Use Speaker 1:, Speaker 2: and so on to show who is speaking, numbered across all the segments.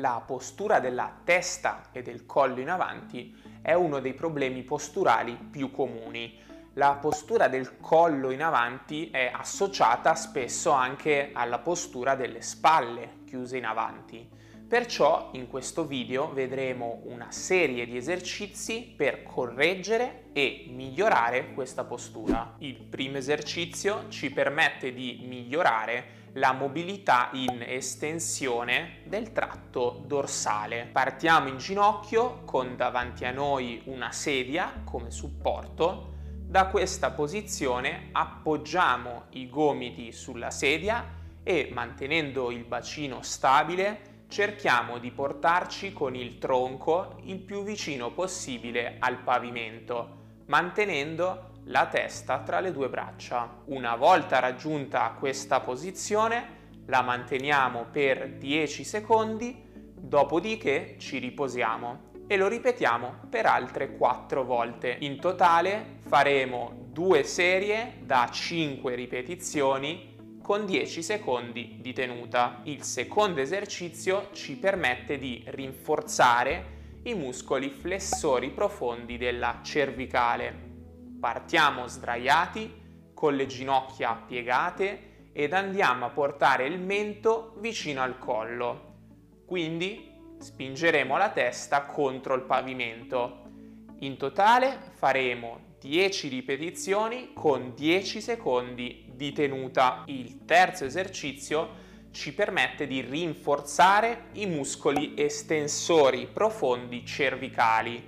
Speaker 1: La postura della testa e del collo in avanti è uno dei problemi posturali più comuni. La postura del collo in avanti è associata spesso anche alla postura delle spalle chiuse in avanti. Perciò in questo video vedremo una serie di esercizi per correggere e migliorare questa postura. Il primo esercizio ci permette di migliorare la mobilità in estensione del tratto dorsale. Partiamo in ginocchio con davanti a noi una sedia come supporto. Da questa posizione appoggiamo i gomiti sulla sedia e mantenendo il bacino stabile cerchiamo di portarci con il tronco il più vicino possibile al pavimento, mantenendo la testa tra le due braccia. Una volta raggiunta questa posizione, la manteniamo per 10 secondi, dopodiché ci riposiamo e lo ripetiamo per altre 4 volte. In totale faremo due serie da 5 ripetizioni con 10 secondi di tenuta. Il secondo esercizio ci permette di rinforzare i muscoli flessori profondi della cervicale. Partiamo sdraiati con le ginocchia piegate ed andiamo a portare il mento vicino al collo. Quindi spingeremo la testa contro il pavimento. In totale faremo 10 ripetizioni con 10 secondi di tenuta. Il terzo esercizio ci permette di rinforzare i muscoli estensori profondi cervicali.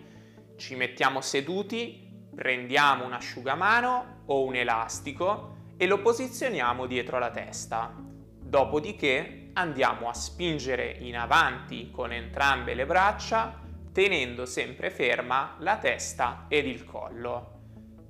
Speaker 1: Ci mettiamo seduti, prendiamo un asciugamano o un elastico e lo posizioniamo dietro la testa. Dopodiché andiamo a spingere in avanti con entrambe le braccia tenendo sempre ferma la testa ed il collo.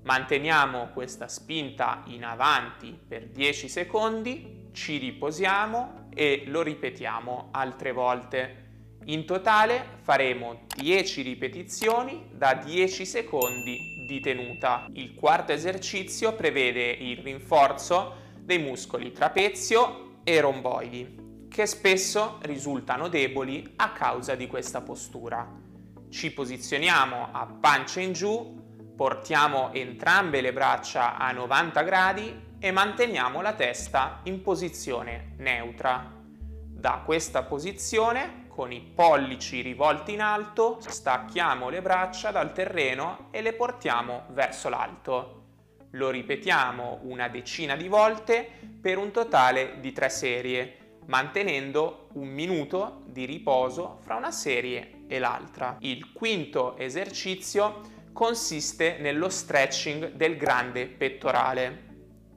Speaker 1: Manteniamo questa spinta in avanti per 10 secondi, ci riposiamo e lo ripetiamo altre volte. In totale faremo 10 ripetizioni da 10 secondi di tenuta. Il quarto esercizio prevede il rinforzo dei muscoli trapezio e romboidi, che spesso risultano deboli a causa di questa postura. Ci posizioniamo a pancia in giù Portiamo entrambe le braccia a 90 gradi e manteniamo la testa in posizione neutra. Da questa posizione, con i pollici rivolti in alto, stacchiamo le braccia dal terreno e le portiamo verso l'alto. Lo ripetiamo una decina di volte per un totale di tre serie, mantenendo un minuto di riposo fra una serie e l'altra. Il quinto esercizio consiste nello stretching del grande pettorale.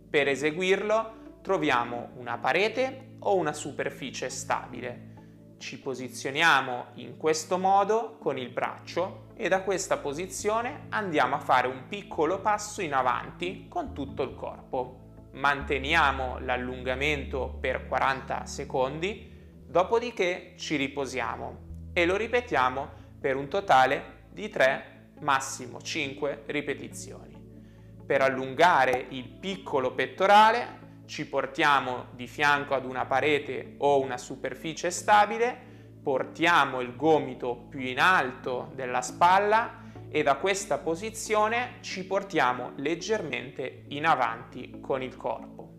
Speaker 1: Per eseguirlo troviamo una parete o una superficie stabile. Ci posizioniamo in questo modo con il braccio e da questa posizione andiamo a fare un piccolo passo in avanti con tutto il corpo. Manteniamo l'allungamento per 40 secondi, dopodiché ci riposiamo e lo ripetiamo per un totale di 3 massimo 5 ripetizioni. Per allungare il piccolo pettorale ci portiamo di fianco ad una parete o una superficie stabile, portiamo il gomito più in alto della spalla e da questa posizione ci portiamo leggermente in avanti con il corpo.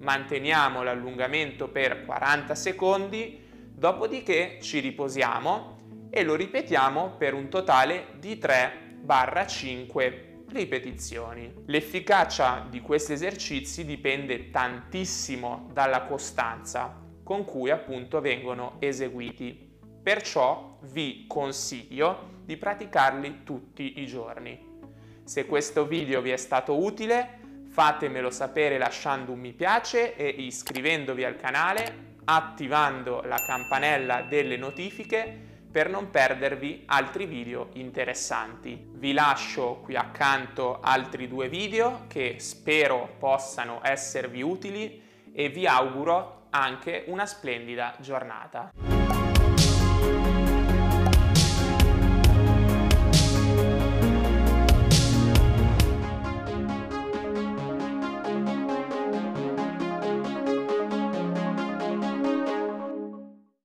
Speaker 1: Manteniamo l'allungamento per 40 secondi, dopodiché ci riposiamo e lo ripetiamo per un totale di 3-5 ripetizioni. L'efficacia di questi esercizi dipende tantissimo dalla costanza con cui appunto vengono eseguiti. Perciò vi consiglio di praticarli tutti i giorni. Se questo video vi è stato utile, fatemelo sapere lasciando un mi piace e iscrivendovi al canale, attivando la campanella delle notifiche per non perdervi altri video interessanti. Vi lascio qui accanto altri due video che spero possano esservi utili e vi auguro anche una splendida giornata.